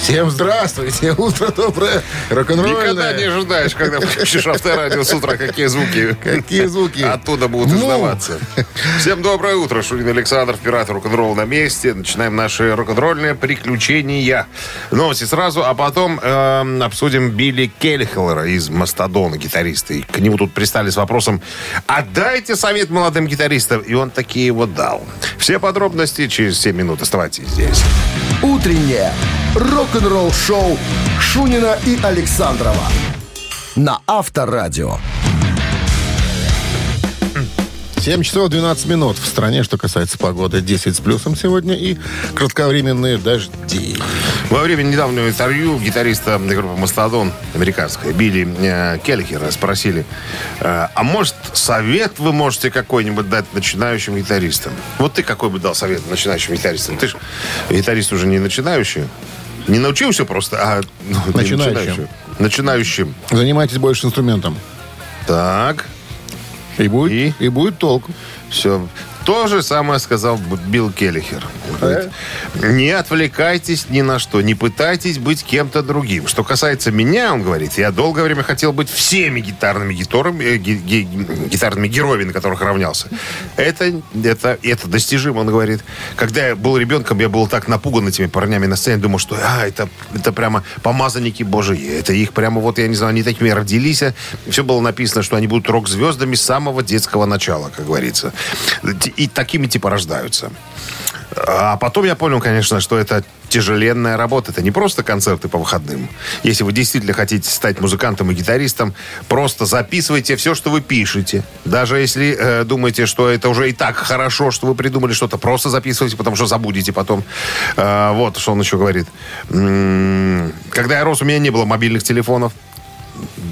Всем здравствуйте, утро доброе, рок-н-ролльное. Никогда не ожидаешь, когда включишь авторадио с утра, какие звуки. Какие звуки? Оттуда будут Ну. издаваться. Всем доброе утро. Шунин Александр, пират рок-н-ролл на месте. Начинаем наши рок-н-ролльные приключения. Новости сразу, а потом эм, обсудим Билли Келлихеллера из Мастодона, гитариста. И к нему тут пристали с вопросом «Отдайте совет молодым гитаристам». И он такие его дал. Все подробности через 7 минут. Оставайтесь здесь. «Утреннее рок-н-ролл-шоу» Шунина и Александрова на Авторадио. 7 часов 12 минут в стране, что касается погоды. 10 с плюсом сегодня и кратковременные дожди. Во время недавнего интервью гитариста группы «Мастодон» американской Билли э, Келлихера спросили, э, а может совет вы можете какой-нибудь дать начинающим гитаристам? Вот ты какой бы дал совет начинающим гитаристам? Ты же гитарист уже не начинающий. Не научился просто, а ну, Начинающим. начинающим. Начинающим. Занимайтесь больше инструментом. Так, И будет, И? и? будет толк. все. То же самое сказал Билл Келлихер. Говорит, Не отвлекайтесь ни на что, не пытайтесь быть кем-то другим. Что касается меня, он говорит, я долгое время хотел быть всеми гитарными гитарами, э, ги- ги- гитарными героями, на которых равнялся. Это, это, это достижимо, он говорит. Когда я был ребенком, я был так напуган этими парнями на сцене, думал, что а, это, это прямо помазанники божьи. Это их прямо вот, я не знаю, они такими родились. Все было написано, что они будут рок-звездами с самого детского начала, как говорится. И такими типа рождаются. А потом я понял, конечно, что это тяжеленная работа. Это не просто концерты по выходным. Если вы действительно хотите стать музыкантом и гитаристом, просто записывайте все, что вы пишете. Даже если э, думаете, что это уже и так хорошо, что вы придумали что-то, просто записывайте, потому что забудете потом. Э, вот что он еще говорит. Когда я рос, у меня не было мобильных телефонов.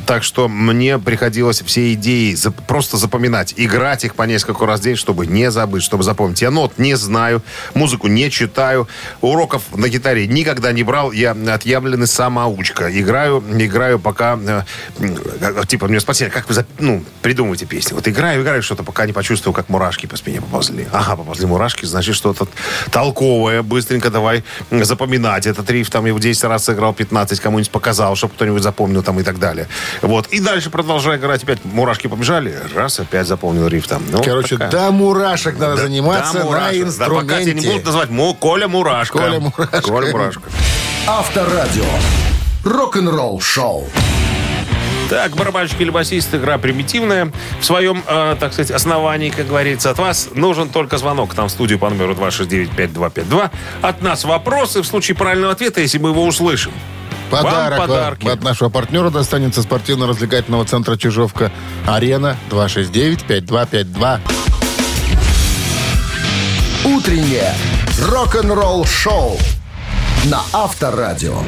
Так что мне приходилось все идеи зап- просто запоминать, играть их по несколько раз в день, чтобы не забыть, чтобы запомнить. Я нот не знаю, музыку не читаю, уроков на гитаре никогда не брал, я отъявленный самоучка. Играю, играю пока, э, м, типа, мне спросили, как вы зап- ну, придумываете песни? Вот играю, играю что-то, пока не почувствовал, как мурашки по спине поползли. Ага, поползли мурашки, значит, что-то толковое, быстренько давай запоминать. Этот риф там я в 10 раз сыграл, 15 кому-нибудь показал, чтобы кто-нибудь запомнил там и так далее. Вот. И дальше продолжаю играть. Опять мурашки побежали. Раз, опять запомнил риф там. Ну, Короче, такая. до мурашек надо Да, заниматься да, на мурашек. Да, пока тебя не инструменте. будут называть Мо- Коля Мурашка. Коля Мурашка. Коля Мурашка. Авторадио. Рок-н-ролл-шоу. Так, барабанщик или басист, игра примитивная. В своем, э, так сказать, основании, как говорится, от вас нужен только звонок к нам в студию по номеру 269-5252. От нас вопросы в случае правильного ответа, если мы его услышим. Подарок Вам подарки. от нашего партнера достанется спортивно-развлекательного центра «Чижовка». Арена 269-5252. «Утреннее рок-н-ролл-шоу» на Авторадио.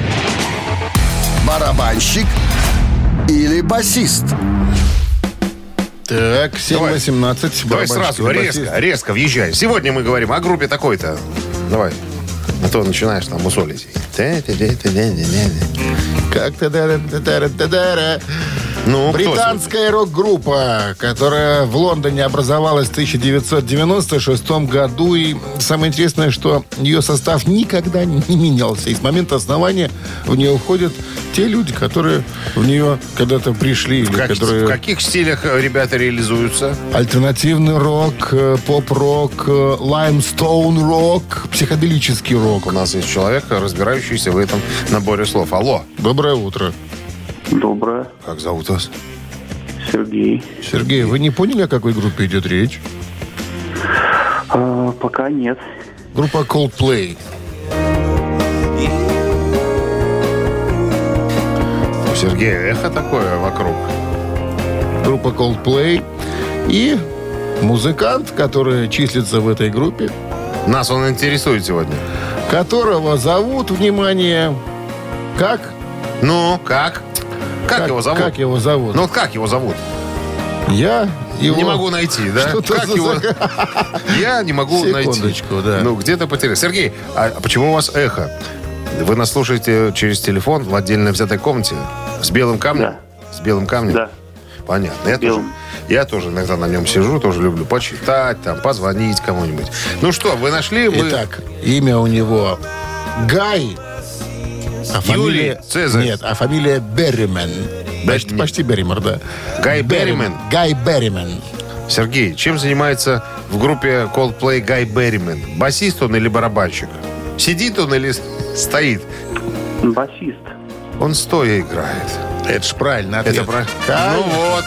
Барабанщик или басист? Так, Давай. 7-18. Давай барабанщик сразу, резко, басист. резко въезжай. Сегодня мы говорим о группе такой-то. Давай. А то начинаешь там да-да-да-да-да-да. Ну, Британская рок-группа, которая в Лондоне образовалась в 1996 году. И самое интересное, что ее состав никогда не менялся. И с момента основания в нее уходят те люди, которые в нее когда-то пришли. В, или как- которые... в каких стилях э, ребята реализуются? Альтернативный рок, э, поп-рок, э, лаймстоун-рок, психоделический рок. У нас есть человек, разбирающийся в этом наборе слов. Алло, Доброе утро. Доброе. как зовут вас? Сергей. Сергей, вы не поняли, о какой группе идет речь? А, пока нет. Группа Coldplay. У Сергея эхо такое вокруг. Группа Coldplay. И музыкант, который числится в этой группе, Нас он интересует сегодня. которого зовут, внимание, как? Ну, как? Как, его зовут? Как его зовут? Ну, вот как его зовут? Я его... Не могу найти, да? Что-то Как за его? Я не могу найти. Секундочку, да. Ну, где-то потерял. Сергей, а почему у вас эхо? Вы нас слушаете через телефон в отдельно взятой комнате с белым камнем? Да. С белым камнем? Да. Понятно. Я тоже, я тоже иногда на нем сижу, тоже люблю почитать, там, позвонить кому-нибудь. Ну что, вы нашли? Мы... Итак, имя у него Гай. А Юлий Цезарь. Нет, а фамилия Берримен. Почти, почти Берримор, да. Гай Берримен? Гай Берримен. Сергей, чем занимается в группе Coldplay Гай Берримен? Басист он или барабанщик? Сидит он или стоит? Басист. Он стоя играет. Это ж правильно ответ. Это правильно? Ну вот.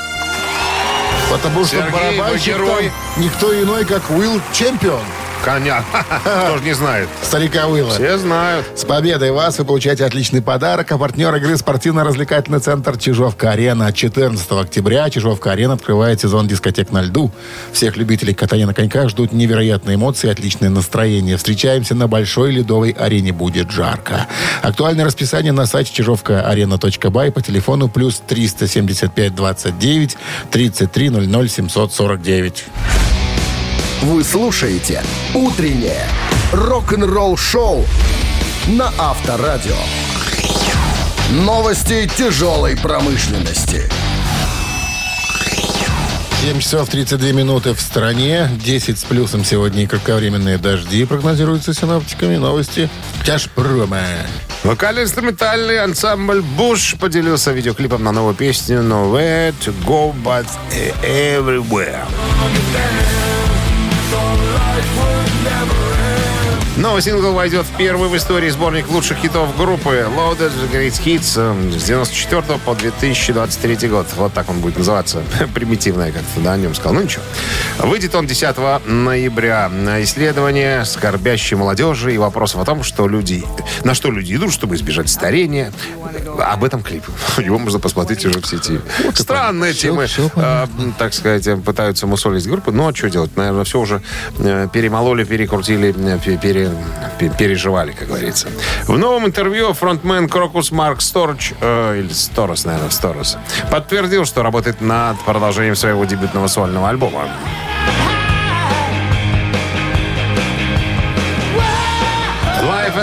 Потому что Сергей, барабанщик герой. там никто иной, как Уилл Чемпион. Коня. Кто же не знает? Старика Уилла. Все знают. С победой вас вы получаете отличный подарок. А партнер игры спортивно-развлекательный центр «Чижовка-арена». 14 октября «Чижовка-арена» открывает сезон дискотек на льду. Всех любителей катания на коньках ждут невероятные эмоции и отличное настроение. Встречаемся на большой ледовой арене. Будет жарко. Актуальное расписание на сайте чижовка-арена.бай по телефону плюс 375 29 33 00 749. Вы слушаете «Утреннее рок-н-ролл-шоу» на Авторадио. Новости тяжелой промышленности. 7 часов 32 минуты в стране. 10 с плюсом сегодня и кратковременные дожди прогнозируются синоптиками. Новости тяжпрома. Вокально-инструментальный ансамбль «Буш» поделился видеоклипом на новую песню «Nowhere to go but everywhere». Новый сингл войдет в первый в истории сборник лучших хитов группы Loaded Great Hits э, с 94 по 2023 год. Вот так он будет называться. Примитивно я как-то да, о нем сказал. Ну ничего. Выйдет он 10 ноября. Исследование скорбящей молодежи и вопросов о том, что люди, на что люди идут, чтобы избежать старения. Об этом клип. Его можно посмотреть уже в сети. Странные Всё- темы, всё э, так сказать, пытаются мусолить группы. Но что делать? Наверное, все уже э, перемололи, перекрутили, пе- пере- пе- переживали, как говорится. В новом интервью фронтмен Крокус Марк Сторч, э, или Сторос, наверное, Сторос, подтвердил, что работает над продолжением своего дебютного сольного альбома.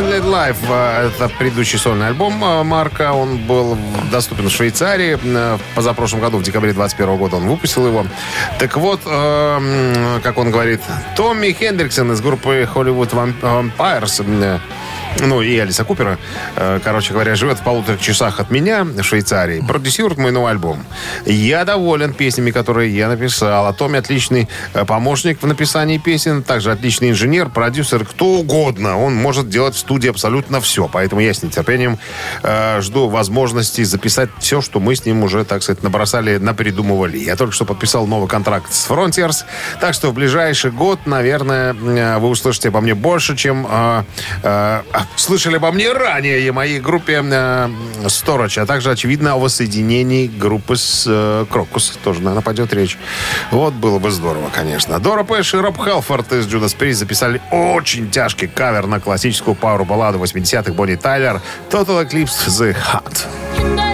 Let Life. э, Это предыдущий сольный альбом э, Марка. Он был доступен в Швейцарии. Э, В позапрошлом году, в декабре 21 года, он выпустил его. Так вот, э, как он говорит, Томми Хендриксон из группы Hollywood Vamp- Vampires, э, ну и Алиса Купера, э, короче говоря, живет в полутора часах от меня в Швейцарии, продюсирует мой новый альбом. Я доволен песнями, которые я написал. А Томми отличный э, помощник в написании песен, также отличный инженер, продюсер, кто угодно. Он может делать в студии абсолютно все. Поэтому я с нетерпением э, жду возможности записать все, что мы с ним уже, так сказать, набросали, напридумывали. Я только что подписал новый контракт с Frontiers, так что в ближайший год, наверное, вы услышите обо мне больше, чем слышали обо мне ранее и моей группе э, Storage, а также, очевидно, о воссоединении группы с э, Крокус. Тоже, наверное, пойдет речь. Вот было бы здорово, конечно. Дора Пэш и Роб Хелфорд из Judas Priest записали очень тяжкий кавер на классическую пару балладу 80-х Бонни Тайлер Total Eclipse The Heart.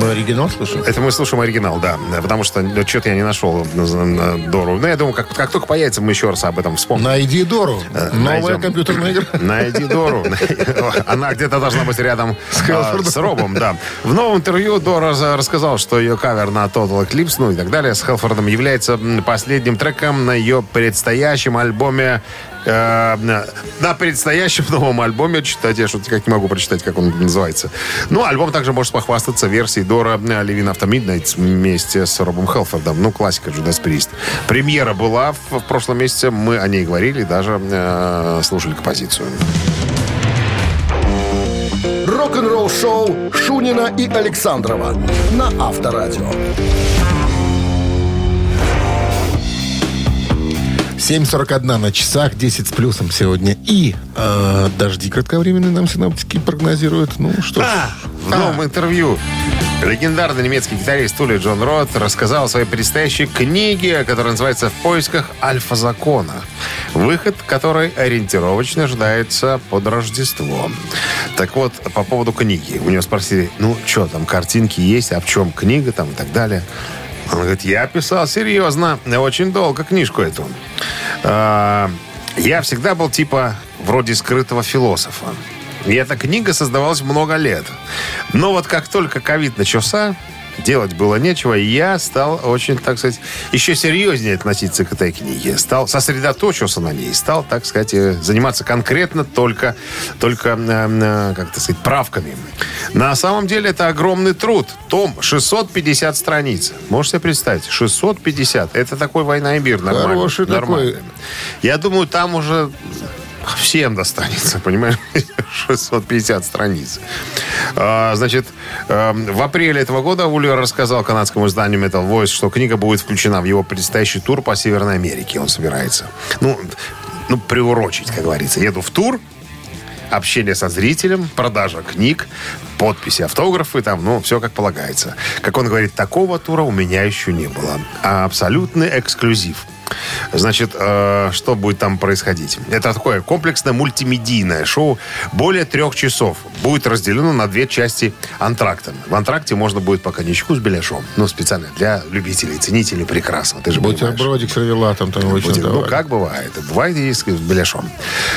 Мы оригинал слушаем? Это мы слушаем оригинал, да. Потому что ну, что-то я не нашел на- на Дору. Но я думаю, как, как только появится, мы еще раз об этом вспомним. Найди Дору. Э, Новая найдем. компьютерная игра. Найди Дору. Она где-то должна быть рядом с, Хелфордом. с Робом, да. В новом интервью Дора за- рассказала, что ее кавер на Total Eclipse, ну и так далее, с Хелфордом является последним треком на ее предстоящем альбоме на на предстоящем новом альбоме читать, я что-то как не могу прочитать, как он называется. Ну, альбом также может похвастаться версией Дора Living After Midnight вместе с Робом Хелфордом. Ну, классика Judas Priest. Премьера была в, в прошлом месяце, мы о ней говорили, даже э, слушали композицию. Рок-н-ролл-шоу Шунина и Александрова на Авторадио. 7.41 на часах, 10 с плюсом сегодня. И э, дожди кратковременные нам синоптики прогнозируют. Ну что ж. В новом интервью легендарный немецкий гитарист Тули Джон Рот рассказал о своей предстоящей книге, которая называется «В поисках альфа-закона», выход которой ориентировочно ожидается под Рождество. Так вот, по поводу книги. У него спросили, ну, что там, картинки есть, а в чем книга там и так далее. Он говорит, я писал серьезно, очень долго книжку эту. А, Я всегда был типа вроде скрытого философа. И эта книга создавалась много лет. Но вот как только ковид начался, делать было нечего, и я стал очень, так сказать, еще серьезнее относиться к этой книге. Стал, сосредоточился на ней, стал, так сказать, э, заниматься конкретно только, только э, как так сказать, правками. На самом деле это огромный труд. Том 650 страниц. Можете себе представить? 650. Это такой «Война и мир». Нормально, Хороший такой. нормально. Я думаю, там уже всем достанется, понимаешь? 650 страниц. А, значит, э, в апреле этого года Ульвер рассказал канадскому изданию Metal Voice, что книга будет включена в его предстоящий тур по Северной Америке. Он собирается. Ну, ну приурочить, как говорится. Еду в тур, общение со зрителем, продажа книг, подписи, автографы, там, ну, все как полагается. Как он говорит, такого тура у меня еще не было. А абсолютный эксклюзив. Значит, э, что будет там происходить? Это такое комплексное мультимедийное шоу. Более трех часов. Будет разделено на две части антракта. В антракте можно будет по коньячку с беляшом. Ну, специально для любителей, ценителей прекрасно. Ты же. Бутербродик с сервелатом там очень Будет. Ну, как бывает. Бывает и с беляшом.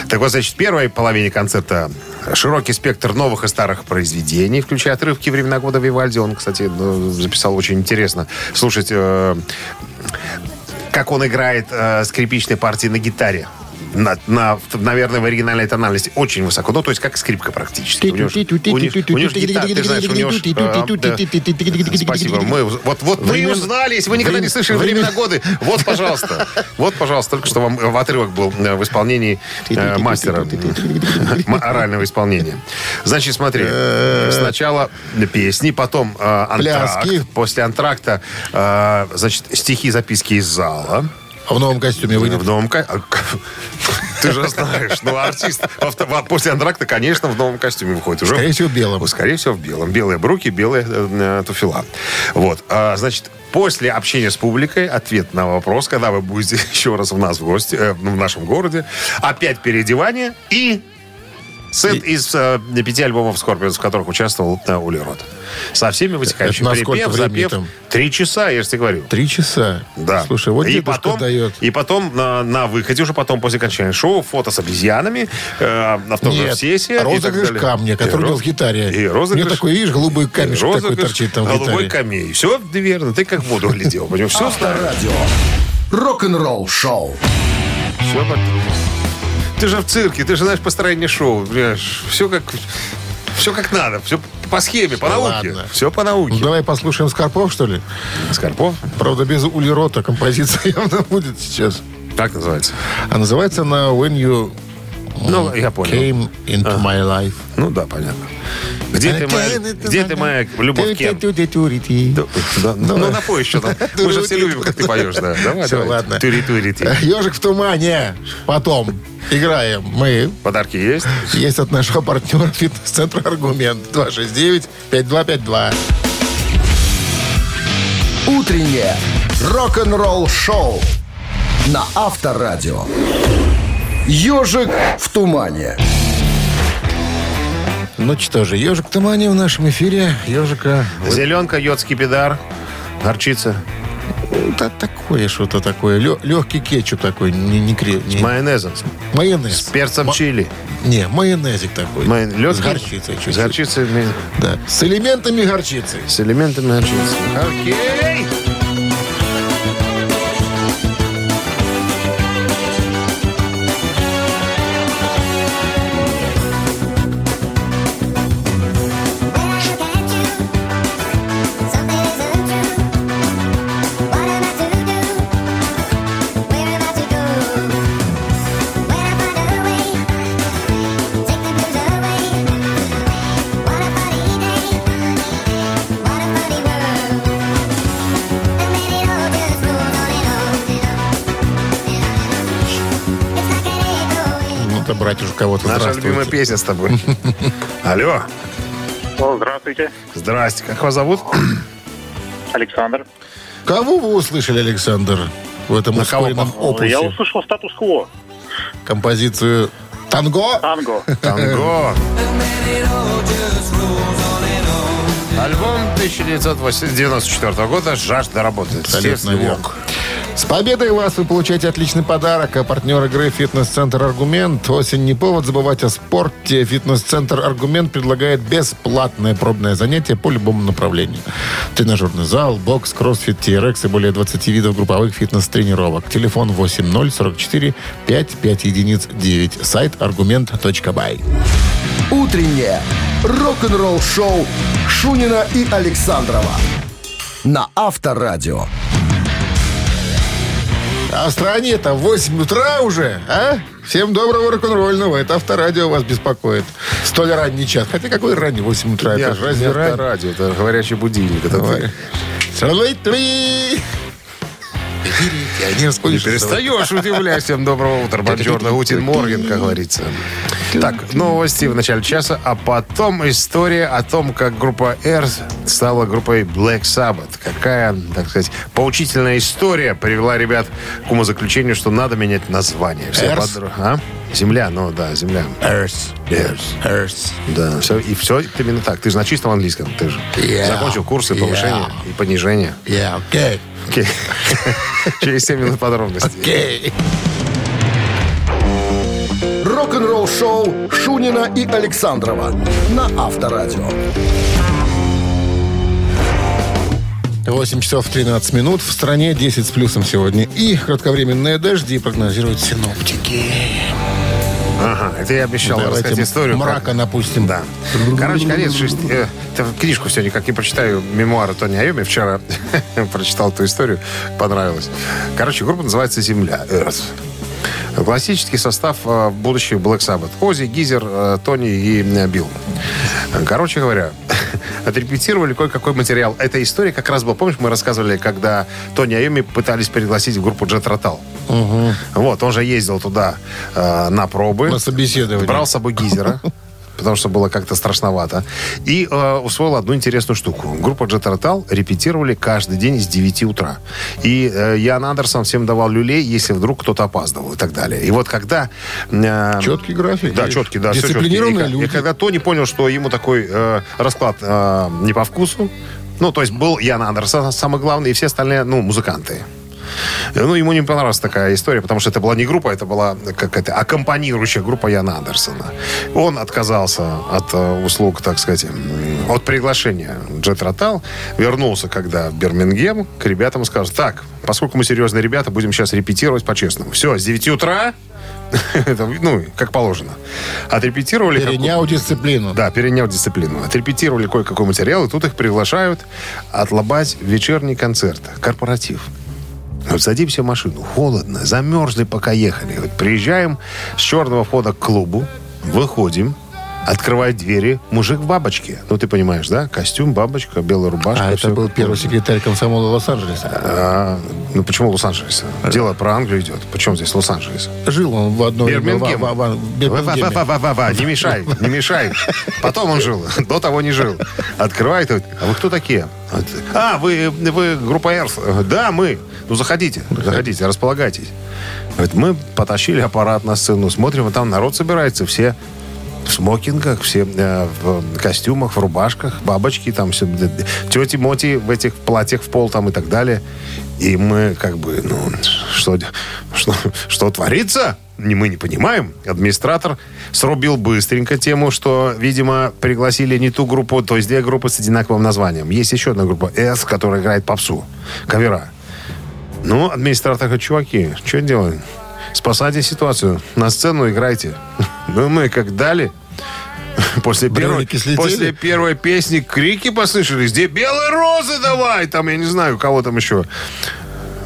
Так вот, значит, в первой половине концерта широкий спектр новых и старых произведений, включая отрывки времена года Вивальди. Он, кстати, ну, записал очень интересно. Слушать, э, как он играет э, скрипичные партии на гитаре. На, на- наверное, в оригинальной тональности очень высоко. Ну, то есть, как скрипка практически. У него э. Спасибо. Мы, вот, вот мы и Времен- узнали, если вы никогда не слышали времена годы. Вот, пожалуйста. Вот, пожалуйста, только что вам в отрывок был э, в исполнении э, мастера орального исполнения. Значит, смотри. Сначала песни, потом э, антракт. После антракта, э, значит, стихи, записки из зала. А в новом костюме выйдет. В новом ко- а, к- Ты же знаешь, ну, артист во- после антракта, конечно, в новом костюме выходит. Уже, Скорее всего, белым. Ну, Скорее всего, в белом. Белые бруки, белые э, э, туфела. Вот. А, значит, после общения с публикой, ответ на вопрос, когда вы будете еще раз у нас в гости, э, в нашем городе, опять переодевание и сет из э, пяти альбомов Скорпионс, в которых участвовал э, Ули Рот. Со всеми вытекающими. Это Припев, запев. там? Три часа, я же тебе говорю. Три часа. Да. Слушай, вот и потом, дает. И потом на, на выходе, уже потом после окончания шоу, фото с обезьянами, э, автограф-сессия. розыгрыш камня, который И роз- в гитаре. И розыгрыш. него такой, видишь, голубой камешек такой розыгрыш торчит там в голубой гитаре. камень. Все верно. Ты как в воду глядел. Все, Авторадио. Рок-н-ролл шоу. все Ты же в цирке, ты же знаешь построение шоу. понимаешь? Все как, все как надо. Все по схеме, по Ну науке. ладно. Все по Ну, науке. давай послушаем Скорпов, что ли? Скорпов? Правда, без улирота композиция явно будет сейчас. Как называется? А называется она «When You Ну, я понял. Came Into My Life». Ну да, понятно. Где ты моя, где ты моя любовь Кен? Ну, ну, напой еще там. Мы же все любим, как ты поешь, да. Давай, Все, ладно. Ежик в тумане. Потом играем мы. Подарки есть? Есть от нашего партнера фитнес-центра «Аргумент». 269-5252. Утреннее рок-н-ролл шоу на Авторадио. Ежик в тумане. Ну что же, ежик в тумане в нашем эфире. Ежика. Зеленка, йод, скипидар, горчица. Да, такое что-то такое. легкий кетчуп такой. Не, не, кре- не- С майонезом. майонез. С перцем Ма- чили. Не, майонезик такой. Май- лёгкий? С горчицей чуть-чуть. С горчицей. Да. С элементами горчицы. С элементами горчицы. Окей. Кого-то. Наша Здравствуйте. любимая песня с тобой. Алло. Здравствуйте, Здрасте. Как вас зовут? Александр. Кого вы услышали, Александр, в этом ускоренном опусе? Я услышал статус-кво. Композицию «Танго». Танго. Танго. Альбом 1994 года «Жажда работы». Абсолютно Стив. С победой вас вы получаете отличный подарок. А партнер игры «Фитнес-центр Аргумент». Осень не повод забывать о спорте. «Фитнес-центр Аргумент» предлагает бесплатное пробное занятие по любому направлению. Тренажерный зал, бокс, кроссфит, TRX и более 20 видов групповых фитнес-тренировок. Телефон 8044 55 единиц 9. Сайт аргумент.бай. Утреннее рок-н-ролл-шоу Шунина и Александрова на Авторадио. А в стране это 8 утра уже, а? Всем доброго рок-н-ролльного. Это авторадио вас беспокоит. Столь ранний час. Хотя какой ранний 8 утра? Я это же разве не ранний? радио, это горячий будильник. Это Давай. ты. Три. Я не перестаешь удивлять. Всем доброго утра. Бонжорно, Гутин Морген, как говорится. Так, новости в начале часа, а потом история о том, как группа R стала группой Black Sabbath. Какая, так сказать, поучительная история привела ребят к умозаключению, что надо менять название. Все подро- А? Земля, ну да, земля. Earth. Earth. Earth. Да, все, и все именно так. Ты же на чистом английском. Ты же Yeah. закончил курсы повышения и понижения. Yeah, окей. Окей. Через 7 минут подробностей. Окей. Рок-н-ролл-шоу Шунина и Александрова на Авторадио. 8 часов 13 минут. В стране 10 с плюсом сегодня. И кратковременные дожди прогнозируют синоптики. Ага, это я обещал Давайте рассказать историю. мрака как- напустим. Да. Короче, конец шесть... э, книжку все никак не прочитаю. Мемуары Тони Айоми. Вчера прочитал эту историю. Понравилось. Короче, группа называется «Земля». Earth. Классический состав э, будущих Black Sabbath. Ози, Гизер, э, Тони и Билл. Короче говоря, отрепетировали кое-какой материал. Эта история как раз была, помнишь, мы рассказывали, когда Тони Айоми пытались пригласить в группу Джет Ротал. Вот, он же ездил туда э, на пробы. На собеседование. Брал с собой Гизера. Потому что было как-то страшновато. И э, усвоил одну интересную штуку. Группа Jet Rotal репетировали каждый день с 9 утра. И э, Ян Андерсон всем давал люлей, если вдруг кто-то опаздывал и так далее. И вот когда... э, Четкий график. да, четкий, да. Дисциплинированные и, люди. И когда Тони понял, что ему такой э, расклад э, не по вкусу, ну, то есть был Ян Андерсон самый главный, и все остальные, ну, музыканты. Ну, ему не понравилась такая история, потому что это была не группа, это была какая-то аккомпанирующая группа Яна Андерсона. Он отказался от э, услуг, так сказать, от приглашения Джет Ротал, вернулся, когда в Бирмингем, к ребятам и сказал, так, поскольку мы серьезные ребята, будем сейчас репетировать по-честному. Все, с 9 утра, ну, как положено. Отрепетировали... Перенял дисциплину. да, перенял дисциплину. Отрепетировали кое-какой материал, и тут их приглашают отлобать вечерний концерт, корпоратив. Вот садимся в машину, холодно, замерзли, пока ехали. Вот приезжаем с черного входа к клубу, выходим, открывает двери, мужик в бабочке. Ну, ты понимаешь, да? Костюм, бабочка, белая рубашка. А это был первый секретарь комсомола Лос-Анджелеса. А, ну, почему Лос-Анджелес? Дело про Англию идет. Почему здесь Лос-Анджелес? Жил он в одной... Бирмингем. не мешай, не мешай. Потом он жил, до того не жил. Открывает, а вы кто такие? А, вы, вы группа Эрс. Да, мы. Ну, заходите, заходите, располагайтесь. Говорит, мы потащили аппарат на сцену, смотрим, а там народ собирается, все в смокингах, все э, в костюмах, в рубашках, бабочки, там все, тети Моти в этих платьях в пол там и так далее. И мы как бы, ну, что, что, что творится? Мы не понимаем. Администратор срубил быстренько тему, что, видимо, пригласили не ту группу, то есть две группы с одинаковым названием. Есть еще одна группа S, которая играет попсу, кавера. Ну, администратор говорит, чуваки, что делаем? Спасайте ситуацию. На сцену играйте. Ну, мы как дали. После первой, после первой песни крики послышались. Где белые розы давай? Там, я не знаю, кого там еще.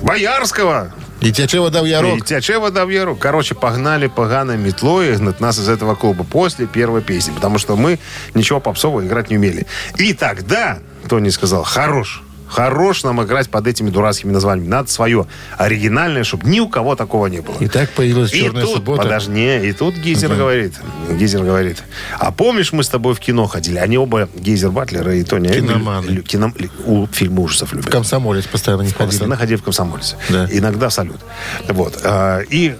Боярского. И тече вода в И ярок. тяче вода в яру. Короче, погнали поганой метлой нас из этого клуба после первой песни. Потому что мы ничего попсового играть не умели. И тогда Тони сказал, хорош. Хорош нам играть под этими дурацкими названиями. Надо свое оригинальное, чтобы ни у кого такого не было. И так появилась И «Черная тут, суббота». подожди, и тут Гизер Ага. говорит, Гизер говорит, а помнишь, мы с тобой в кино ходили? Они оба, Гейзер Батлер и Тони Киноманы. кино- у, фильмы ужасов любят. Комсомолец постоянно не ходили. Постоянно ходили в комсомольце. Да. Иногда салют. Вот. а, И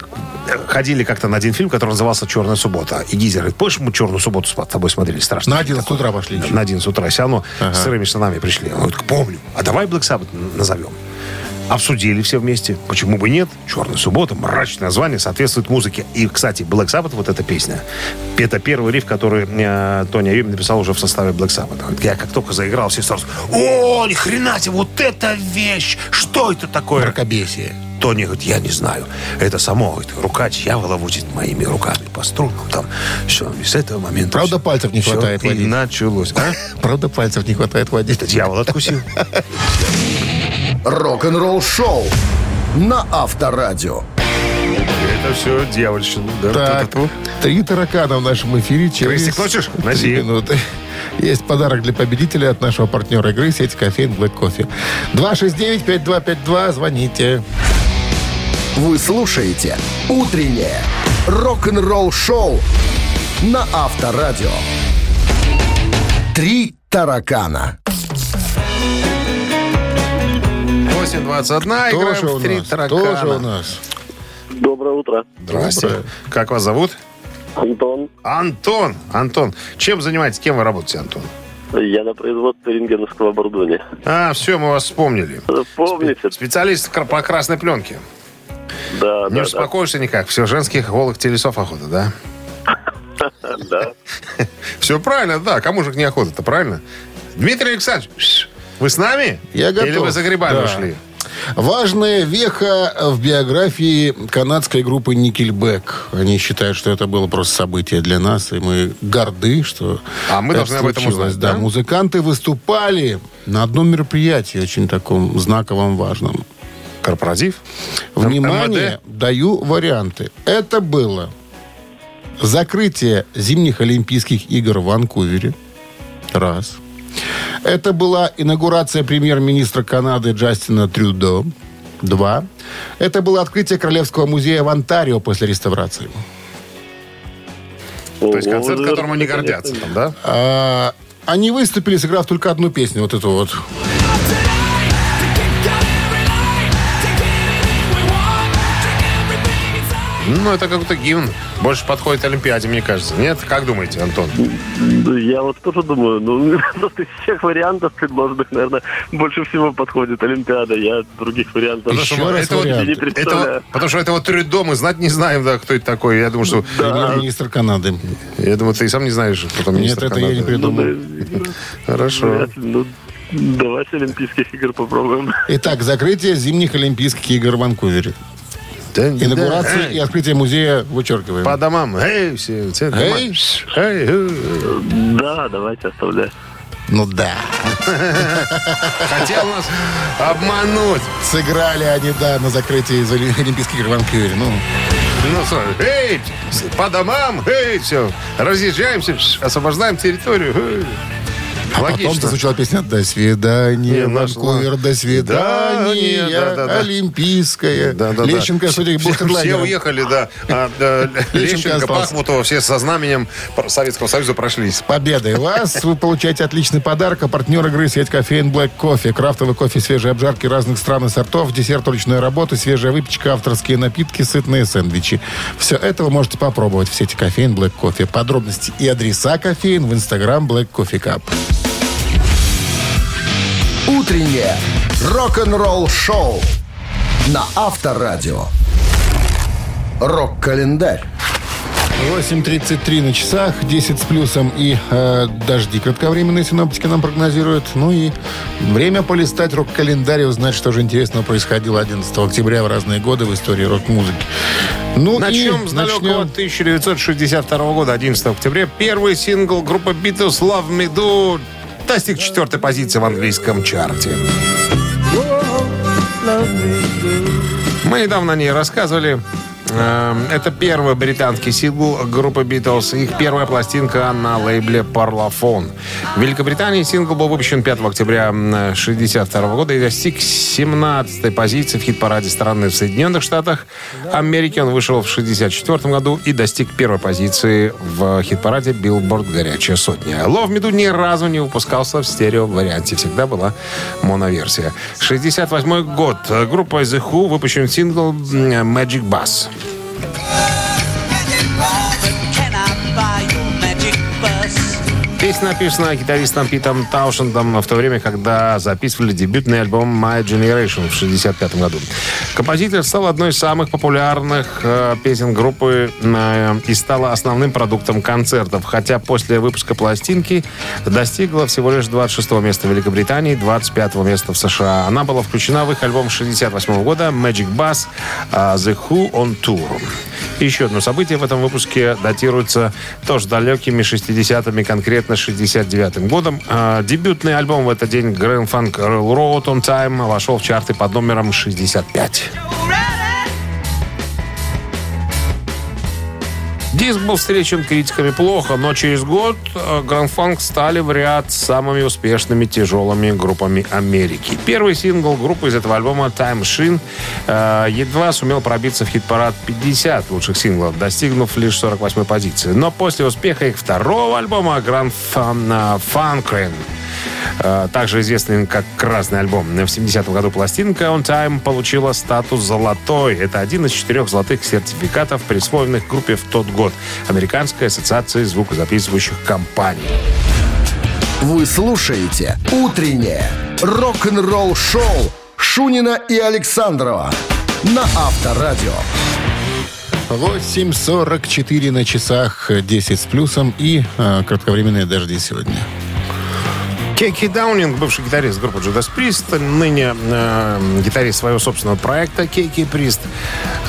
ходили как-то на один фильм, который назывался «Черная суббота». И Гизер говорит, помнишь, мы «Черную субботу» с тобой смотрели? Страшно. На 11 утра пошли еще. На 11 утра. Все равно с сырыми штанами пришли. Он говорит, помню. А давай Black Sabbath назовем. Обсудили все вместе. Почему бы нет? «Черная суббота», мрачное название, соответствует музыке. И, кстати, Black Sabbath, вот эта песня, это первый риф, который э, Тони Айоми написал уже в составе Black Sabbath. Я как только заиграл, все сразу, о, ни хрена себе, вот эта вещь, что это такое? Мракобесие. Тони говорит, я не знаю. Это само, говорит, рука дьявола водит моими руками по струнам. Там все, и с этого момента... Правда, всё- пальцев не всё хватает и водить? началось. А? Правда, пальцев не хватает водить. Это дьявол откусил. Рок-н-ролл шоу на Авторадио. Это все дьявольщина. да. Так, Ту-ту-ту. три таракана в нашем эфире через Крестик хочешь? Носи. минуты. Есть подарок для победителя от нашего партнера игры сети кофеин Black Coffee. 269-5252, звоните. Вы слушаете «Утреннее рок-н-ролл-шоу» на Авторадио. «Три таракана». 8.21. Тоже Играем у в три нас, таракана. тоже у нас. Доброе утро. Здрасте. Доброе. Как вас зовут? Антон. Антон. Антон. Чем занимаетесь? Кем вы работаете, Антон? Я на производстве рентгеновского оборудования. А, все, мы вас вспомнили. Помните? Специалист по красной пленке. Да, Не да, успокоишься никак. Все, женских голых телесов охота, да? да, да. Все правильно, да. Кому же не охота-то, правильно? Дмитрий Александрович, вы с нами? Я готов. Или вы за грибами Да. ушли? Важная веха в биографии канадской группы Nickelback. Они считают, что это было просто событие для нас, и мы горды, что А мы это должны об этом случилось. узнать, да? да? Музыканты выступали на одном мероприятии, очень таком знаковом, важном. Корпоратив? Внимание, МВД? даю варианты. Это было закрытие зимних Олимпийских игр в Ванкувере. Раз. Это была инаугурация премьер-министра Канады Джастина Трюдо. Два. Это было открытие Королевского музея в Онтарио после реставрации. То есть концерт, которым они гордятся, там, да? А, они выступили, сыграв только одну песню, вот эту вот. Ну, это какой-то гимн. Больше подходит Олимпиаде, мне кажется. Нет? Как думаете, Антон? Я вот тоже думаю, ну, просто из всех вариантов предложенных, наверное, больше всего подходит Олимпиада. Я других вариантов Еще что, раз это вот- варианты. не Это представляю. потому что это вот Трюдо, мы знать не знаем, да, кто это такой. Я думаю, что... Премьер-министр Канады. Я думаю, ты и сам не знаешь, кто там Нет, министр это я не Канады. придумал. Ну, Хорошо. ли. Ну, давайте Олимпийских игр попробуем. Итак, закрытие зимних Олимпийских игр в Ванкувере. Да, да, Инаугурация эй, и открытие музея вычеркиваем. По домам. Эй, все. все. Эй. Эй, эй. Да, давайте оставлять. Ну да. Хотел нас обмануть. Сыграли они, да, на закрытии из Оли- Олимпийских игр в Ванкувере. Ну, Ну, что, эй, по домам, эй, все. Разъезжаемся, освобождаем территорию. эй. А потом Логично. зазвучала песня «До свидания, Ванкувер, до свидания, Да, да, да. Олимпийская». Да, да, да. Лещенко, кстати, был все, все уехали, да. А, да, Лещенко, остался. Пахмутова, все со знаменем Советского Союза прошлись. Победой вас! Вы получаете отличный подарок. А партнер игры сеть кофеин Black Coffee. Крафтовый кофе, свежие обжарки разных стран и сортов, десерт ручной работы, свежая выпечка, авторские напитки, сытные сэндвичи. Все это вы можете попробовать в сети кофеин Black Coffee. Подробности и адреса кофеин в инстаграм Black Coffee Cup. «Утреннее рок-н-ролл-шоу» на Авторадио. Рок-календарь. 8.33 на часах, 10 с плюсом и э, дожди кратковременные синоптики нам прогнозируют. Ну и время полистать рок-календарь и узнать, что же интересного происходило 11 октября в разные годы в истории рок-музыки. Ну Начнем и с далекого начнем. 1962 года, 11 октября. Первый сингл группы Beatles «Love Me Do» достиг четвертой позиции в английском чарте. Мы недавно о ней рассказывали. Эм, Это первый британский сингл группы Beatles. Их первая пластинка на лейбле Parlophone. В Великобритании сингл был выпущен 5 октября 1962 года и достиг 17 позиции в хит-параде страны в Соединенных Штатах. Америки он вышел в 1964 году и достиг первой позиции в хит-параде Billboard «Горячая сотня». Love Me Do ни разу не выпускался в стерео-варианте. Всегда была моноверсия. 68 год. Группа The Who выпущен сингл Magic Bus. Песня написана гитаристом Питом Таушендом в то время, когда записывали дебютный альбом My Generation в 1965 году. Композитор стал одной из самых популярных э, песен группы э, и стала основным продуктом концертов, хотя после выпуска пластинки достигла всего лишь 26 места в Великобритании, 25 места в США. Она была включена в их альбом 1968 года Magic Bass э, The Who on Tour. Еще одно событие в этом выпуске датируется тоже далекими 60-ми, конкретно 69-м годом. А, дебютный альбом в этот день Grand Funk Railroad on Time вошел в чарты под номером 65. Диск был встречен критиками плохо, но через год Grand Funk стали в ряд самыми успешными тяжелыми группами Америки. Первый сингл группы из этого альбома Time Machine э, едва сумел пробиться в хит-парад 50 лучших синглов, достигнув лишь 48 позиции. Но после успеха их второго альбома Э, также известный как «Красный альбом». В 70-м году пластинка «On Time» получила статус «золотой». Это один из четырех золотых сертификатов, присвоенных группе в тот год Американской ассоциации звукозаписывающих компаний. Вы слушаете «Утреннее рок-н-ролл-шоу» Шунина и Александрова на Авторадио. 8.44 на часах, 10 с плюсом и э, кратковременные дожди сегодня. Кейки Даунинг, бывший гитарист группы Judas Priest, ныне э, гитарист своего собственного проекта Кейки Прист,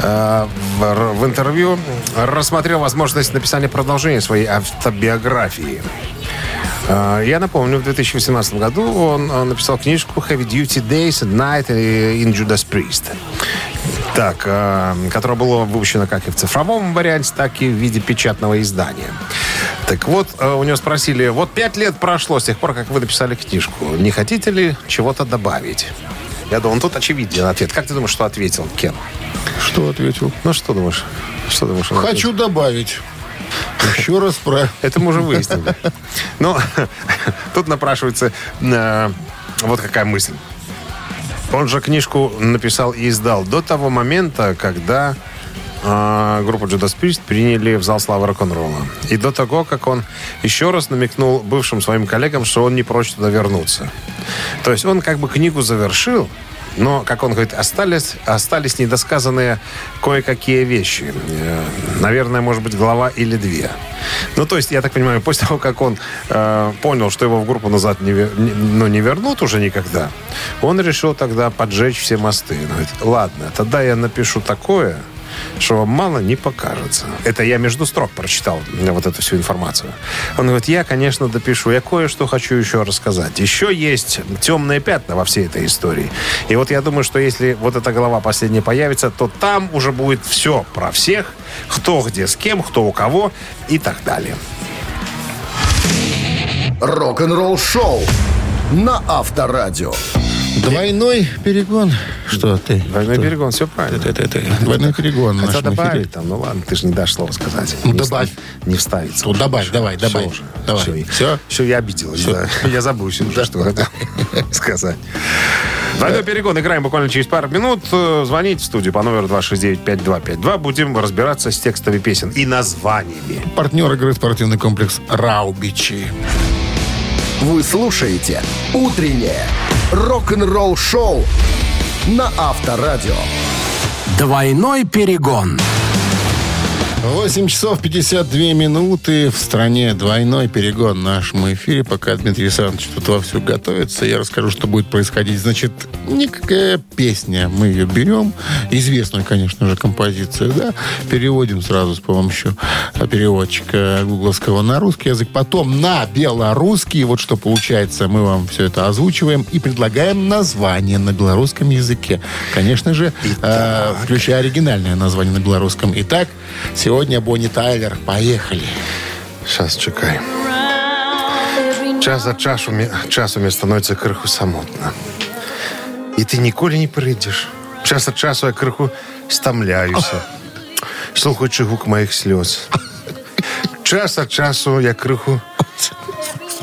э, в, в интервью рассмотрел возможность написания продолжения своей автобиографии. Э, я напомню, в 2018 году он э, написал книжку Heavy Duty Days and Night in Judas Priest. Так, э, которая была выпущена как и в цифровом варианте, так и в виде печатного издания. Так вот, э, у него спросили, вот пять лет прошло с тех пор, как вы написали книжку. Не хотите ли чего-то добавить? Я думаю, тут очевиден ответ. Как ты думаешь, что ответил Кен? Что ответил? Ну, что думаешь? Что думаешь? он Хочу ответил? добавить. Еще раз про... Это мы уже выяснили. Ну, тут напрашивается э, вот какая мысль. Он же книжку написал и издал до того момента, когда э, группу Judas Priest приняли в зал славы рок-н-ролла. И до того, как он еще раз намекнул бывшим своим коллегам, что он не прочь туда вернуться. То есть он как бы книгу завершил, но, как он говорит, остались, остались недосказанные кое-какие вещи. Э, Наверное, может быть, глава или две. Ну, то есть, я так понимаю, после того, как он э, понял, что его в группу назад не, не- ну, не вернут уже никогда, он решил тогда поджечь все мосты. Он говорит, ладно, тогда я напишу такое, что вам мало не покажется. Это я между строк прочитал э, вот эту всю информацию. Он говорит, я, конечно, допишу, я кое-что хочу еще рассказать. Еще есть темные пятна во всей этой истории. И вот я думаю, что если вот эта глава последняя появится, то там уже будет все про всех, кто где с кем, кто у кого и так далее. Рок-н-ролл-шоу на Авторадио. Двойной перегон. Что ты? Двойной Что? перегон, все правильно. Это, это, это. Двойной перегон. Хотя эфире. добавить там, ну ладно, ты же не дашь слова сказать. Ну, Не добавь. вста- Не вставится. Ну, добавь, давай, Всё добавь. уже. Давай. Все, Всё? все, я обиделась. Всё. да. Я забыл уже, что хотел сказать. Двойной перегон. Играем буквально через пару минут. Э, Звоните в студию по номеру 269-5252. Будем разбираться с текстами песен и названиями. Партнер игры спортивный комплекс «Раубичи». Вы слушаете «Утреннее рок-н-ролл-шоу» на Авторадио. Двойной перегон. 8 часов 52 минуты. В стране двойной перегон в нашем эфире. Пока Дмитрий Александрович тут вовсю готовится, я расскажу, что будет происходить. Значит, никакая песня. Мы ее берем. Известную, конечно же, композицию, да. Переводим сразу с помощью а, переводчика гугловского на русский язык. Потом на белорусский. Вот что получается. Мы вам все это озвучиваем и предлагаем название на белорусском языке. Конечно же, э, включая оригинальное название на белорусском. Итак, сегодня Бонни Тайлер. Поехали. Сейчас чекай. Час за часу, мне- часу мне становится крыху самотно. І ти ніколи не прийдеш. Час від часу я криху стамляюся, слухаючи гук моїх сльоз. Час від часу я криху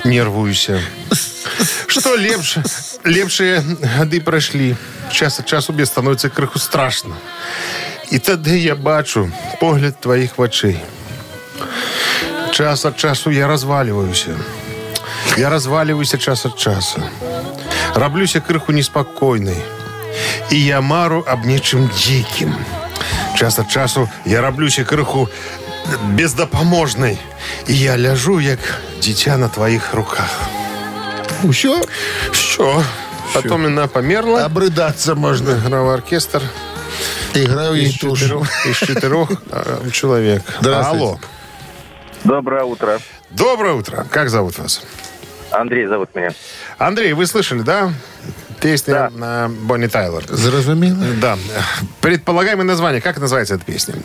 нервуюся. Що лепше, лепшие годы пройшли. Час від часу мені становиться криху страшно. І тоді я бачу погляд твоїх очей. Час від часу я розвалююся. Я разваливаюся час от часу. Раблюся крыху неспокойной. І я мару аб нечым дзікім. Час ад часу я раблюся крыху бездапаможнай. І я ляжу, як дзіця на твоих руках. Еще Що? Потом она померла. обрыдаться можно. Играл оркестр Играю из четырех, из четырех э, человек. Алло. Доброе утро. Доброе утро. Как зовут вас? Андрей зовут меня. Андрей, вы слышали, да? Песня Да. на Бонни Тайлор. Зразумело? Да. Предполагаемое название. Как называется эта песня?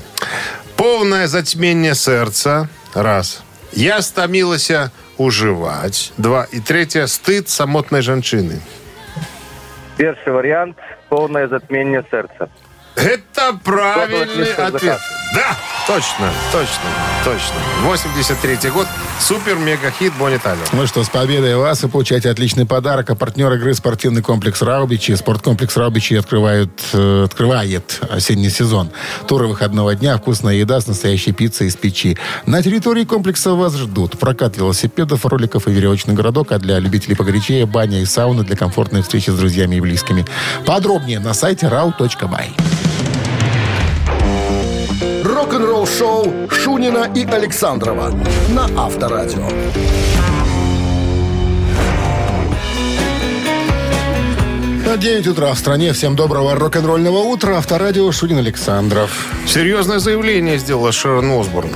Полное затмение сердца. Раз. Я стомилася уживать. Два. И третье. Стыд самотной женщины. Первый вариант – полное затмение сердца. Это правильный ответ. заказ. Да, точно, точно, точно. 83 год. Супер-мега-хит Бонни Тайлер. Ну что, с победой вас вы получаете отличный подарок. А партнер игры спортивный комплекс «Раубичи». Спорткомплекс «Раубичи» открывают, э, открывает осенний сезон. Туры выходного дня, вкусная еда с настоящей пиццей из печи. На территории комплекса вас ждут прокат велосипедов, роликов и веревочный городок, а для любителей погорячее баня и сауна для комфортной встречи с друзьями и близкими. Подробнее на сайте rau.by. Рок-н-ролл шоу Шунина и Александрова на Авторадио. 9 утра в стране. Всем доброго рок-н-ролльного утра. Авторадио Шунин Александров. Серьезное заявление сделала Шерон Осборн.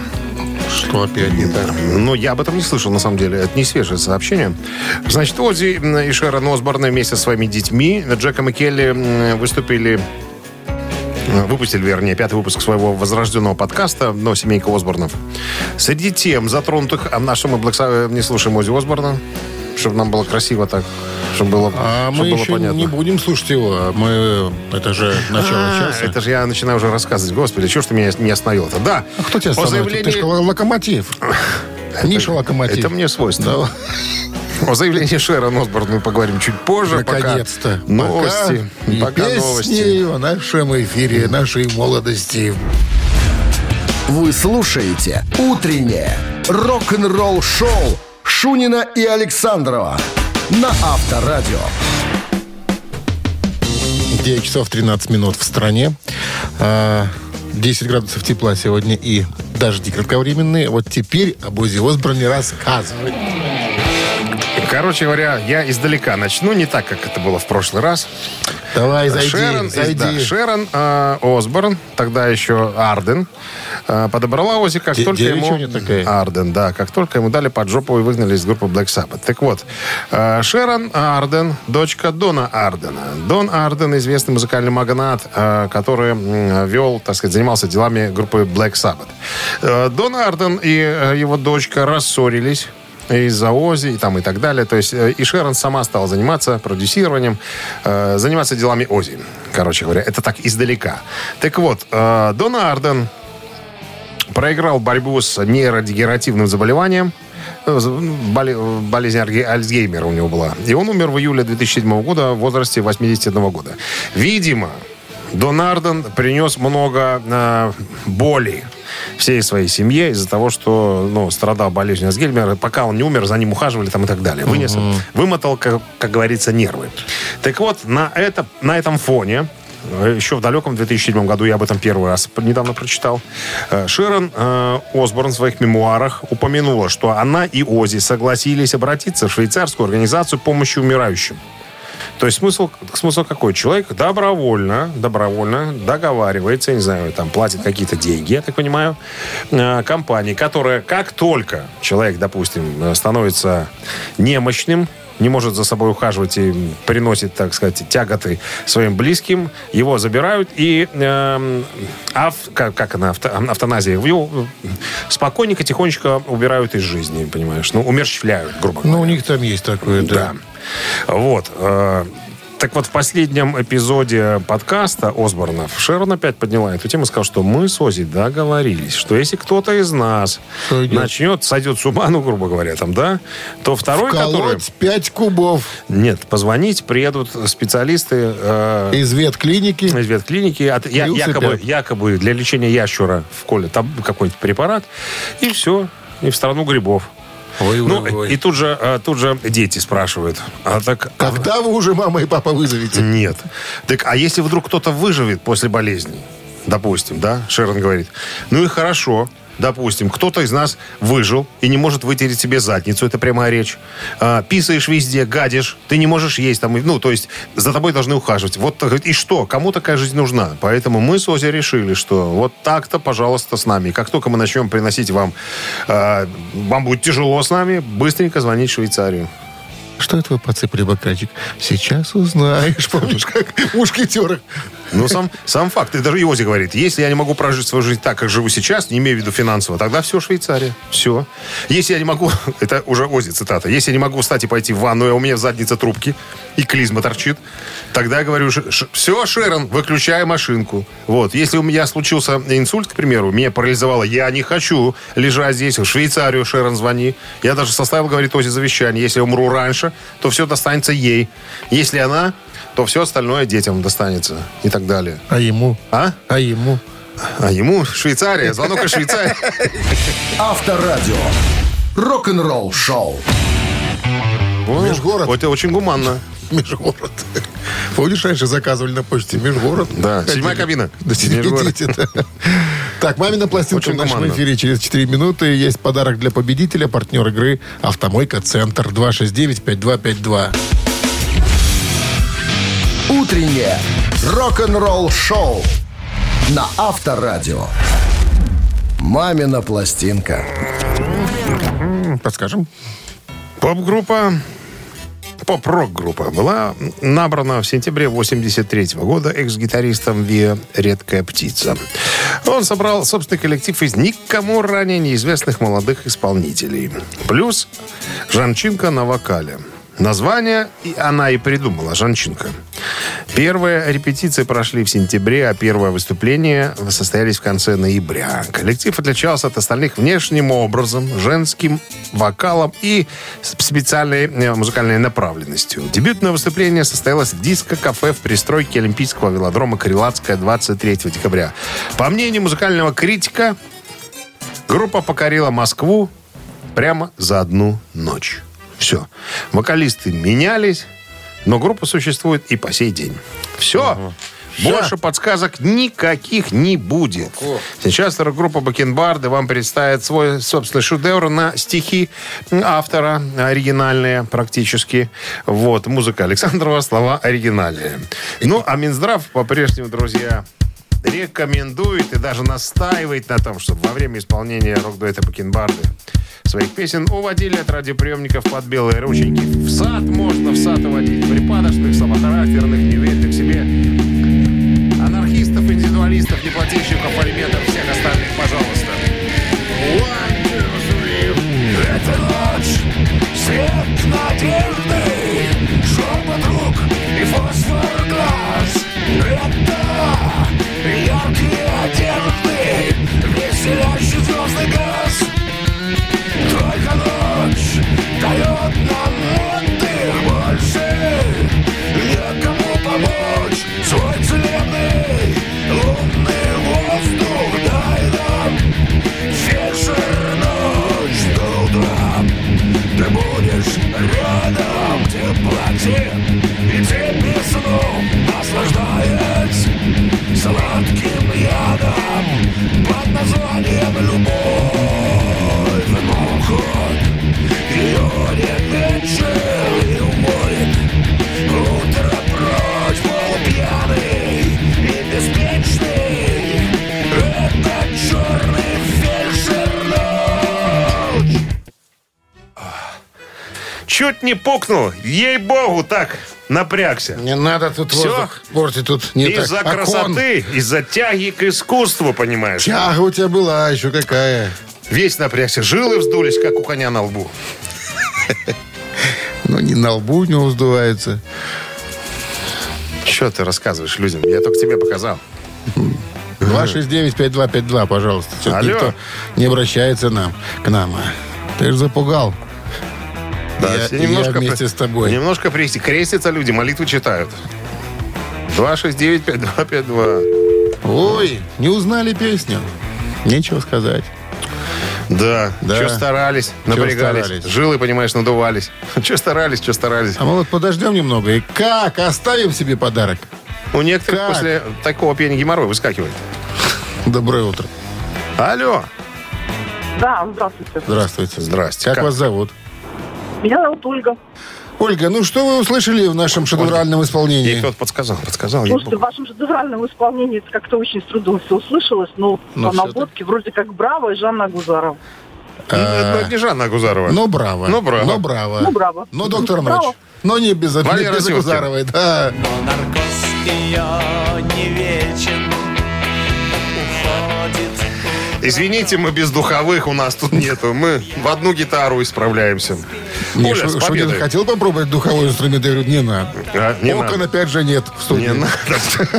Что опять не так? Но я об этом не слышал, на самом деле. Это не свежее сообщение. Значит, Оззи и Шерон Осборн вместе со своими детьми, Джеком и Келли, выступили выпустили, вернее, пятый выпуск своего возрожденного подкаста «Но семейка Осборнов». Среди тем затронутых... А на что мы Black Sabbath не слушаем Оззи Осборна? Чтобы нам было красиво так, чтобы было, А чтобы мы было еще понятно. не будем слушать его. Мы... Это же начало А, часа. это же я начинаю уже рассказывать. Господи, что ж ты меня не остановил-то? Да. А кто тебя По остановит? Ты же локомотив. Миша локомотив. Это мне свойственно. Да. О заявлении Шерон Осборн мы поговорим чуть позже. Наконец-то. Пока новости. Пока, и Пока песни новости. в нашем эфире, нашей молодости. Вы слушаете «Утреннее рок-н-ролл-шоу» Шунина и Александрова на Авторадио. 9 часов 13 минут в стране. А, 10 градусов тепла сегодня и дожди кратковременные. Вот теперь об Ози Осборне рассказывай. Короче говоря, я издалека начну, не так, как это было в прошлый раз. Давай, зайди, Шерон, зайди. да, Шерон э, Осборн, тогда еще Арден, э, подобрала Ози, как Де- только ему... такая? Арден, да, как только ему дали под жопу и выгнали из группы Black Sabbath. Так вот, э, Шерон Арден, дочка Дона Ардена. Дон Арден, известный музыкальный магнат, э, который м, вел, так сказать, занимался делами группы Black Sabbath. Э, Дон Арден и э, его дочка рассорились из-за Ози и там и так далее. То есть э, и Шерон сама стала заниматься продюсированием, э, заниматься делами Ози. Короче говоря, это так издалека. Так вот, э, Дон Арден проиграл борьбу с нейродегенеративным заболеванием. Э, з- боле- Болезнь Альцгеймера у него была. И он умер в июле 2007 года в возрасте 81 года. Видимо, Дон Арден принес много э, боли всей своей семье из-за того, что ну, страдал болезнью Альцгеймера. Пока он не умер, за ним ухаживали там и так далее. Вынес, вымотал, как, как говорится, нервы. Так вот, на, это, на этом фоне э, еще в далеком 2007 году, я об этом первый раз недавно прочитал, э, Широн э, Осборн в своих мемуарах упомянула, что она и Ози согласились обратиться в швейцарскую организацию помощи умирающим. То есть смысл, смысл какой? Человек добровольно, добровольно договаривается, я не знаю, там платит какие-то деньги, я так понимаю, э, компании, которая как только человек, допустим, э, становится немощным, не может за собой ухаживать и приносит, так сказать, тяготы своим близким, его забирают и эм, ав- как, как она, авто- автоназия, его э, спокойненько, тихонечко убирают из жизни, понимаешь, ну, умерщвляют, грубо говоря. Ну, у них там есть такое, да. Да. Вот. э, Так вот, в последнем эпизоде подкаста Осборнов Шерон опять подняла эту тему и сказал, что мы с Ози договорились, что если кто-то из нас Сойдет. начнет, сойдет с ума, ну, грубо говоря, там, да, то второй, который... Вколоть 5 кубов Нет, позвонить, приедут специалисты э, из ветклиники. из ветклиники, от, я- якобы, якобы для лечения ящера в коле там какой-нибудь препарат, и все, и в страну грибов. Ой, ну, ой, ой. и тут же, а, тут же дети спрашивают. А так, а Когда вы уже мама и папа вызовете? Нет. Так, а если вдруг кто-то выживет после болезни, допустим, да, Шерон говорит, ну и хорошо, допустим, кто-то из нас выжил и не может вытереть себе задницу, это прямая речь. А, писаешь везде, гадишь, ты не можешь есть там, ну, то есть за тобой должны ухаживать. Вот и что? Кому такая жизнь нужна? Поэтому мы с Ози решили, что вот так-то, пожалуйста, с нами. Как только мы начнем приносить вам, а, вам будет тяжело с нами, быстренько звонить в Швейцарию. Что это вы подсыпали бокальчик? Сейчас узнаешь, помнишь, как в мушкетерах. Ну, сам, сам факт. И даже Иози говорит, если я не могу прожить свою жизнь так, как живу сейчас, не имею в виду финансово, тогда все Швейцария. Все. Если я не могу, это уже Ози цитата, если я не могу встать и пойти в ванну, и у меня в заднице трубки, и клизма торчит, тогда я говорю, все, Шерон, выключай машинку. Вот. Если у меня случился инсульт, к примеру, меня парализовало, я не хочу лежать здесь, в Швейцарию, Шерон, звони. Я даже составил, говорит Ози, завещание. Если я умру раньше, то все достанется ей. Если она, то все остальное детям достанется и так далее. А ему? А? А ему? А ему Швейцария, звонок из Швейцарии. Авторадио. Рок-н-ролл шоу. Межгород. Вот это очень гуманно. Межгород. Помнишь, раньше заказывали на почте Межгород? Да, седьмая кабина. Да, Межгород. Так, «Мамина пластинка» Очень в нашем гуманно. эфире через 4 минуты. Есть подарок для победителя, партнер игры «Автомойка Центр» 269-5252. Утреннее рок-н-ролл шоу на Авторадио. Мамина пластинка. Подскажем? Поп-группа, поп-рок-группа была набрана в сентябре 83 года экс-гитаристом Виа «Редкая птица». Он собрал собственный коллектив из никому ранее неизвестных молодых исполнителей. Плюс Жанчинка на вокале. Название и она и придумала, Жанчинка. Первые репетиции прошли в сентябре, а первое выступление состоялись в конце ноября. Коллектив отличался от остальных внешним образом, женским вокалом и специальной э, музыкальной направленностью. Дебютное выступление состоялось в диско-кафе в пристройке Олимпийского велодрома Крилатская 23 декабря. По мнению музыкального критика, группа покорила Москву прямо за одну ночь. Все. Вокалисты менялись, но группа существует и по сей день. Все. Больше подсказок никаких не будет. Сейчас группа Бакенбарды вам представит свой собственный шедевр на стихи автора, оригинальные практически. Вот, музыка Александрова, слова оригинальные. Ну, а Минздрав по-прежнему, друзья, рекомендует и даже настаивает на том, чтобы во время исполнения рок-дуэта Бакенбарды своих песен уводили от радиоприемников под белые рученьки. В сад можно в сад уводить. Припадочных, слабохарактерных, неуверенных в себе. Чуть не пукнул, ей-богу, так напрягся. Не надо тут Всё? воздух портить, тут не Из-за так. Красоты, из-за тяги к искусству, понимаешь? Тяга у тебя была еще какая. Весь напрягся, жилы вздулись, как у коня на лбу. Ну, ни на лбу не вздувается. Что ты рассказываешь людям? Я только тебе показал. 269-5252, пожалуйста. Алло. никто не обращается нам, к нам. Ты же запугал. Я, все я вместе при- с тобой. Немножко прести. Крестятся люди, молитвы читают. 269-5252. Ой, не узнали песню. Нечего сказать. Да, Да. что старались, Чё напрягались. старались? Жилы, понимаешь, надувались. Что старались, что старались. А мы вот подождем немного и как оставим себе подарок? У некоторых Как? после такого пения геморрой выскакивает. Доброе утро. Алло. Да, здравствуйте. Здравствуйте. Здрасте. Как, Как? вас зовут? Меня зовут Ольга. Ольга, ну что вы услышали в нашем шедевральном Ей исполнении? кто-то подсказал, подсказал. Слушайте, в вашем шедевральном исполнении это как-то очень с трудом все услышалось, но Ну, по всё-таки. наводке вроде как Браво и Жанна Агузарова. Ну, это не Жанна Агузарова. Ну, браво. Ну, браво. Ну, браво. Ну, браво. Ну, доктор Браво. Ночь. Но не без, Валера без Сюткин. Агузаровой, да. Извините, мы без духовых, у нас тут нету. Мы в одну гитару исправляемся. Не, Оля, с Шу- Шунин победой. хотел попробовать духовой инструмент, я говорю, не надо. А, не Окон надо. опять же нет в студии. Не надо.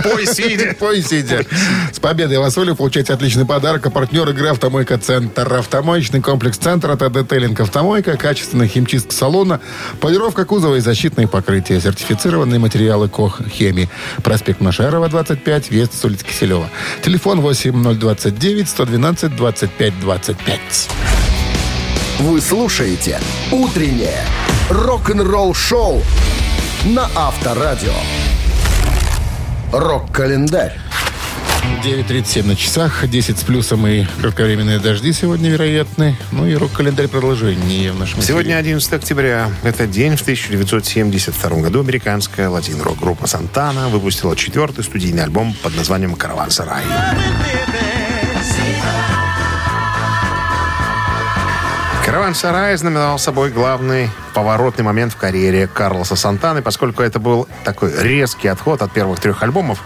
Пой сидя. Пой сидя. С победой вас, Оля, получаете отличный подарок. А партнер игры «Автомойка Центр». Автомоечный комплекс «Центр» от «Детейлинг Автомойка». Качественная химчистка салона. Полировка кузова и защитные покрытия. Сертифицированные материалы КОХ «Хеми». Проспект Машерова, 25, Вест, с улицы Киселева. Телефон 8029 112 25 25. Вы слушаете «Утреннее рок-н-ролл-шоу» на Авторадио. Рок-календарь. 9.37 на часах, 10 с плюсом и кратковременные дожди сегодня вероятны. Ну и рок-календарь продолжение в нашем Сегодня эфире. 11 октября. Это день в 1972 году американская латин-рок группа Сантана выпустила четвертый студийный альбом под названием «Караван Сарай». «Караван Сарай» знаменовал собой главный поворотный момент в карьере Карлоса Сантаны, поскольку это был такой резкий отход от первых трех альбомов,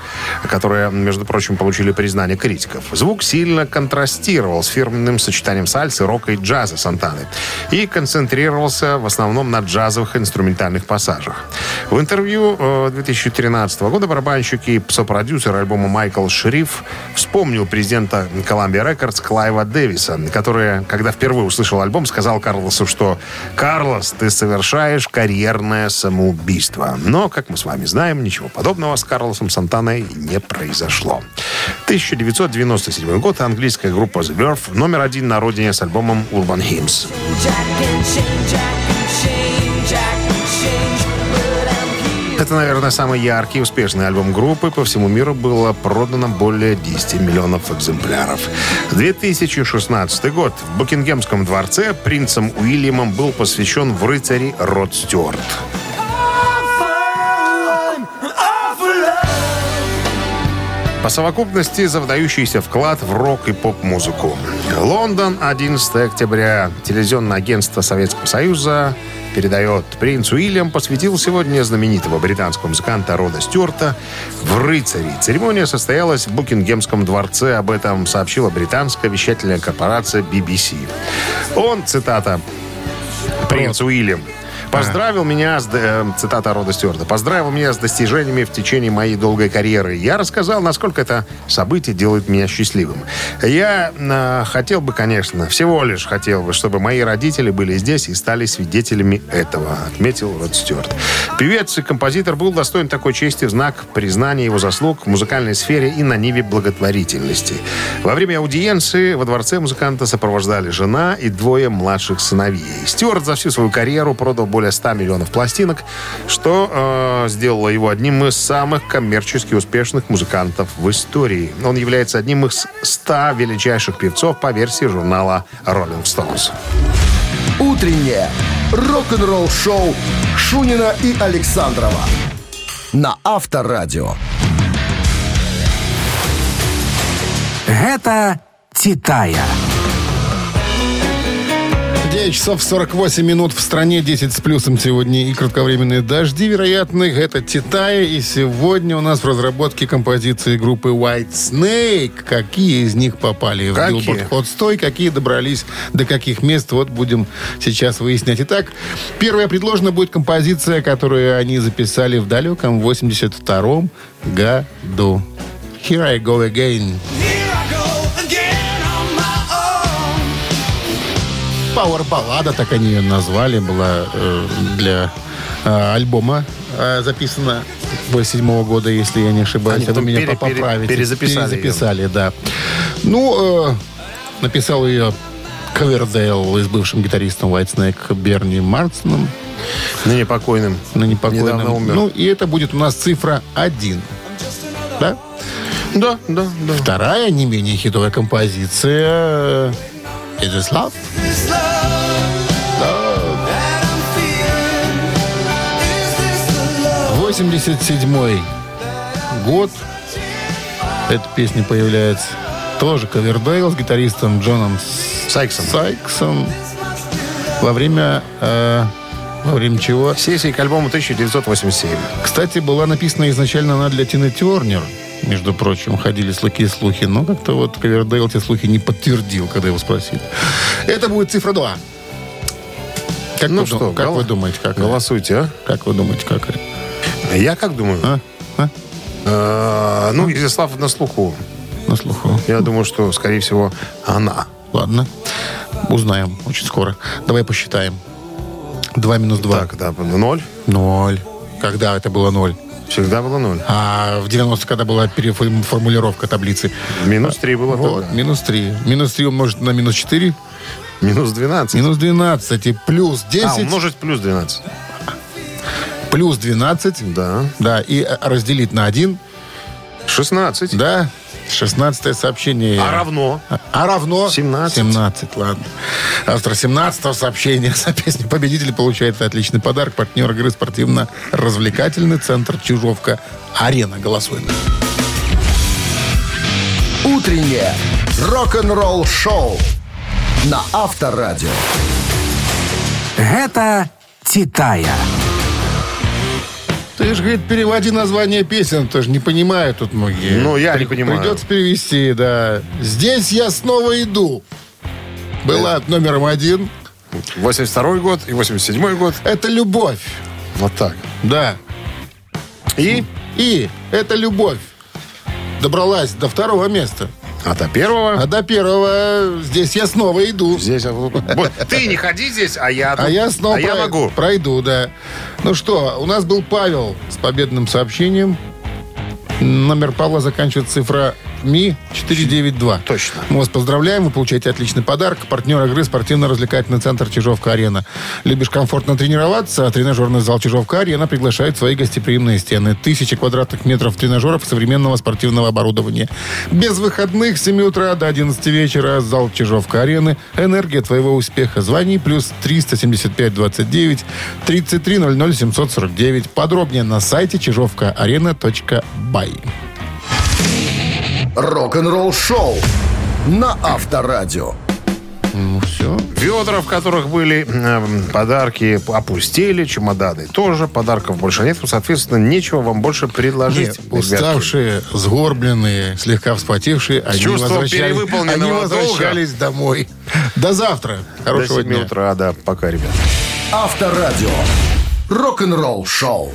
которые, между прочим, получили признание критиков. Звук сильно контрастировал с фирменным сочетанием сальсы, рока и джаза Сантаны и концентрировался в основном на джазовых инструментальных пассажах. В интервью э, 2013 года барабанщик и сопродюсер альбома Майкл Шериф вспомнил президента Columbia Records Клайва Дэвиса, который, когда впервые услышал альбом, сказал Карлосу, что «Карлос, ты совершаешь карьерное самоубийство». Но, как мы с вами знаем, ничего подобного с Карлосом Сантаной не произошло. 1997 год. Английская группа The Verve номер один на родине с альбомом Urban Hymns. Это, наверное, самый яркий и успешный альбом группы. По всему миру было продано более 10 миллионов экземпляров. 2016 год. В Букингемском дворце принцем Уильямом был посвящен в рыцари Род Стюарт. По совокупности за выдающийся вклад в рок и поп-музыку. Лондон, 11 октября. Телевизионное агентство Советского Союза передает. Принц Уильям посвятил сегодня знаменитого британского музыканта Рода Стюарта в рыцари. Церемония состоялась в Букингемском дворце. Об этом сообщила британская вещательная корпорация BBC. Он, цитата, принц Уильям, Поздравил меня с, э, цитата Рода Стюарта, поздравил меня с достижениями в течение моей долгой карьеры. Я рассказал, насколько это событие делает меня счастливым. Я э, хотел бы, конечно, всего лишь хотел бы, чтобы мои родители были здесь и стали свидетелями этого, отметил Род Стюарт. Певец и композитор был достоин такой чести в знак признания его заслуг в музыкальной сфере и на ниве благотворительности. Во время аудиенции во дворце музыканта сопровождали жена и двое младших сыновей. Стюарт за всю свою карьеру продал более 100 миллионов пластинок, что э, сделало его одним из самых коммерчески успешных музыкантов в истории. Он является одним из 100 величайших певцов по версии журнала Rolling Stones. Утреннее рок-н-ролл-шоу Шунина и Александрова на Авторадио. Гэта «Титая». 9 часов 48 минут в стране, 10 с плюсом сегодня и кратковременные дожди вероятны. Это Титая, и сегодня у нас в разработке композиции группы White Snake. Какие из них попали в Какие? Billboard Hot 100 и какие добрались до каких мест, вот будем сейчас выяснять. Итак, первая предложена будет композиция, которую они записали в далеком 82 году. Here I go again. Пауэр-баллада, так они ее назвали, была э, для э, альбома э, записана 87 года, если я не ошибаюсь. Они А вы меня пере- поправите. пере- перезаписали Перезаписали, да. Ну, э, написал ее Ковердейл с бывшим гитаристом White Snake Берни Мартином, Ныне покойным. на непокойном. Недавно умер. Ну, и это будет у нас цифра 1. Да? Да, да, да. Вторая, не менее хитовая композиция It is Love. 87 год. Эта песня появляется. Тоже Ковердейл с гитаристом Джоном Сайксом. Сайксом. Во время... э, во время чего? Сессии к альбому 1987. Кстати, была написана изначально она для Тины Тернер. Между прочим, ходили слухи и слухи. Но как-то вот Ковердейл те слухи не подтвердил, когда его спросили. Это будет цифра 2. Как, Ну вы, что, как гол- вы думаете, как? Голосуйте, а? Как вы думаете, как? Я как думаю? А? А? Э, Ну, Изяслав на слуху. На слуху. Я думаю, что, скорее всего, она. Ладно. Узнаем очень скоро. Давай посчитаем. 2 минус 2. Так, да, ноль. Ноль. Когда это было ноль? Всегда было ноль. А в 90 когда была переформулировка таблицы? Минус три было Вот, тогда. минус 3. Минус 3 умножить на минус 4. Минус 12. Минус 12. И плюс 10. А, умножить плюс 12. Плюс 12. Да. Да, и э, разделить на 1. 16. Да. 16 сообщение. А равно? А равно? 17. 17, ладно. Автор 17 сообщения за песню «Победитель» получает отличный подарок. Партнер игры спортивно-развлекательный центр «Чижовка». Арена. Голосуем. Утреннее рок-н-ролл-шоу на Авторадио. Гэта «Титая». Ты же, говорит, переводи название песен. Тоже не понимаю тут многие. Ну, я не При- понимаю. Придется перевести, да. «Здесь я снова иду». Была номером один. 82 год и 87 год. Это любовь. Вот так. Да. И? И это любовь. Добралась до второго места. А до первого? А до первого здесь я снова иду. Здесь... Вот, ты не ходи здесь, а я... А я снова А я могу. пройду, да. Ну что, у нас был Павел с победным сообщением. Номер Павла заканчивает цифра МИ 492. Точно. Мы вас поздравляем, вы получаете отличный подарок. Партнер игры спортивно-развлекательный центр Чижовка-Арена. Любишь комфортно тренироваться? Тренажерный зал Чижовка-Арена приглашает свои гостеприимные стены. Тысячи квадратных метров тренажеров и современного спортивного оборудования. Без выходных с 7 утра до 11 вечера. Зал Чижовка-Арены. Энергия твоего успеха. Звони плюс 375 29 33 00 749. Подробнее на сайте чижовкаарена.бай. Рок-н-ролл-шоу на Авторадио. Ну все. Ведра, в которых были э, подарки, опустили, чемоданы тоже, подарков больше нет, соответственно, нечего вам больше предложить. Не, уставшие, сгорбленные, слегка вспотевшие, они, чувством возвращались, они долга. возвращались домой. До завтра. До Хорошего 7 дня. утра, да, пока, ребят. Авторадио. Рок-н-ролл-шоу.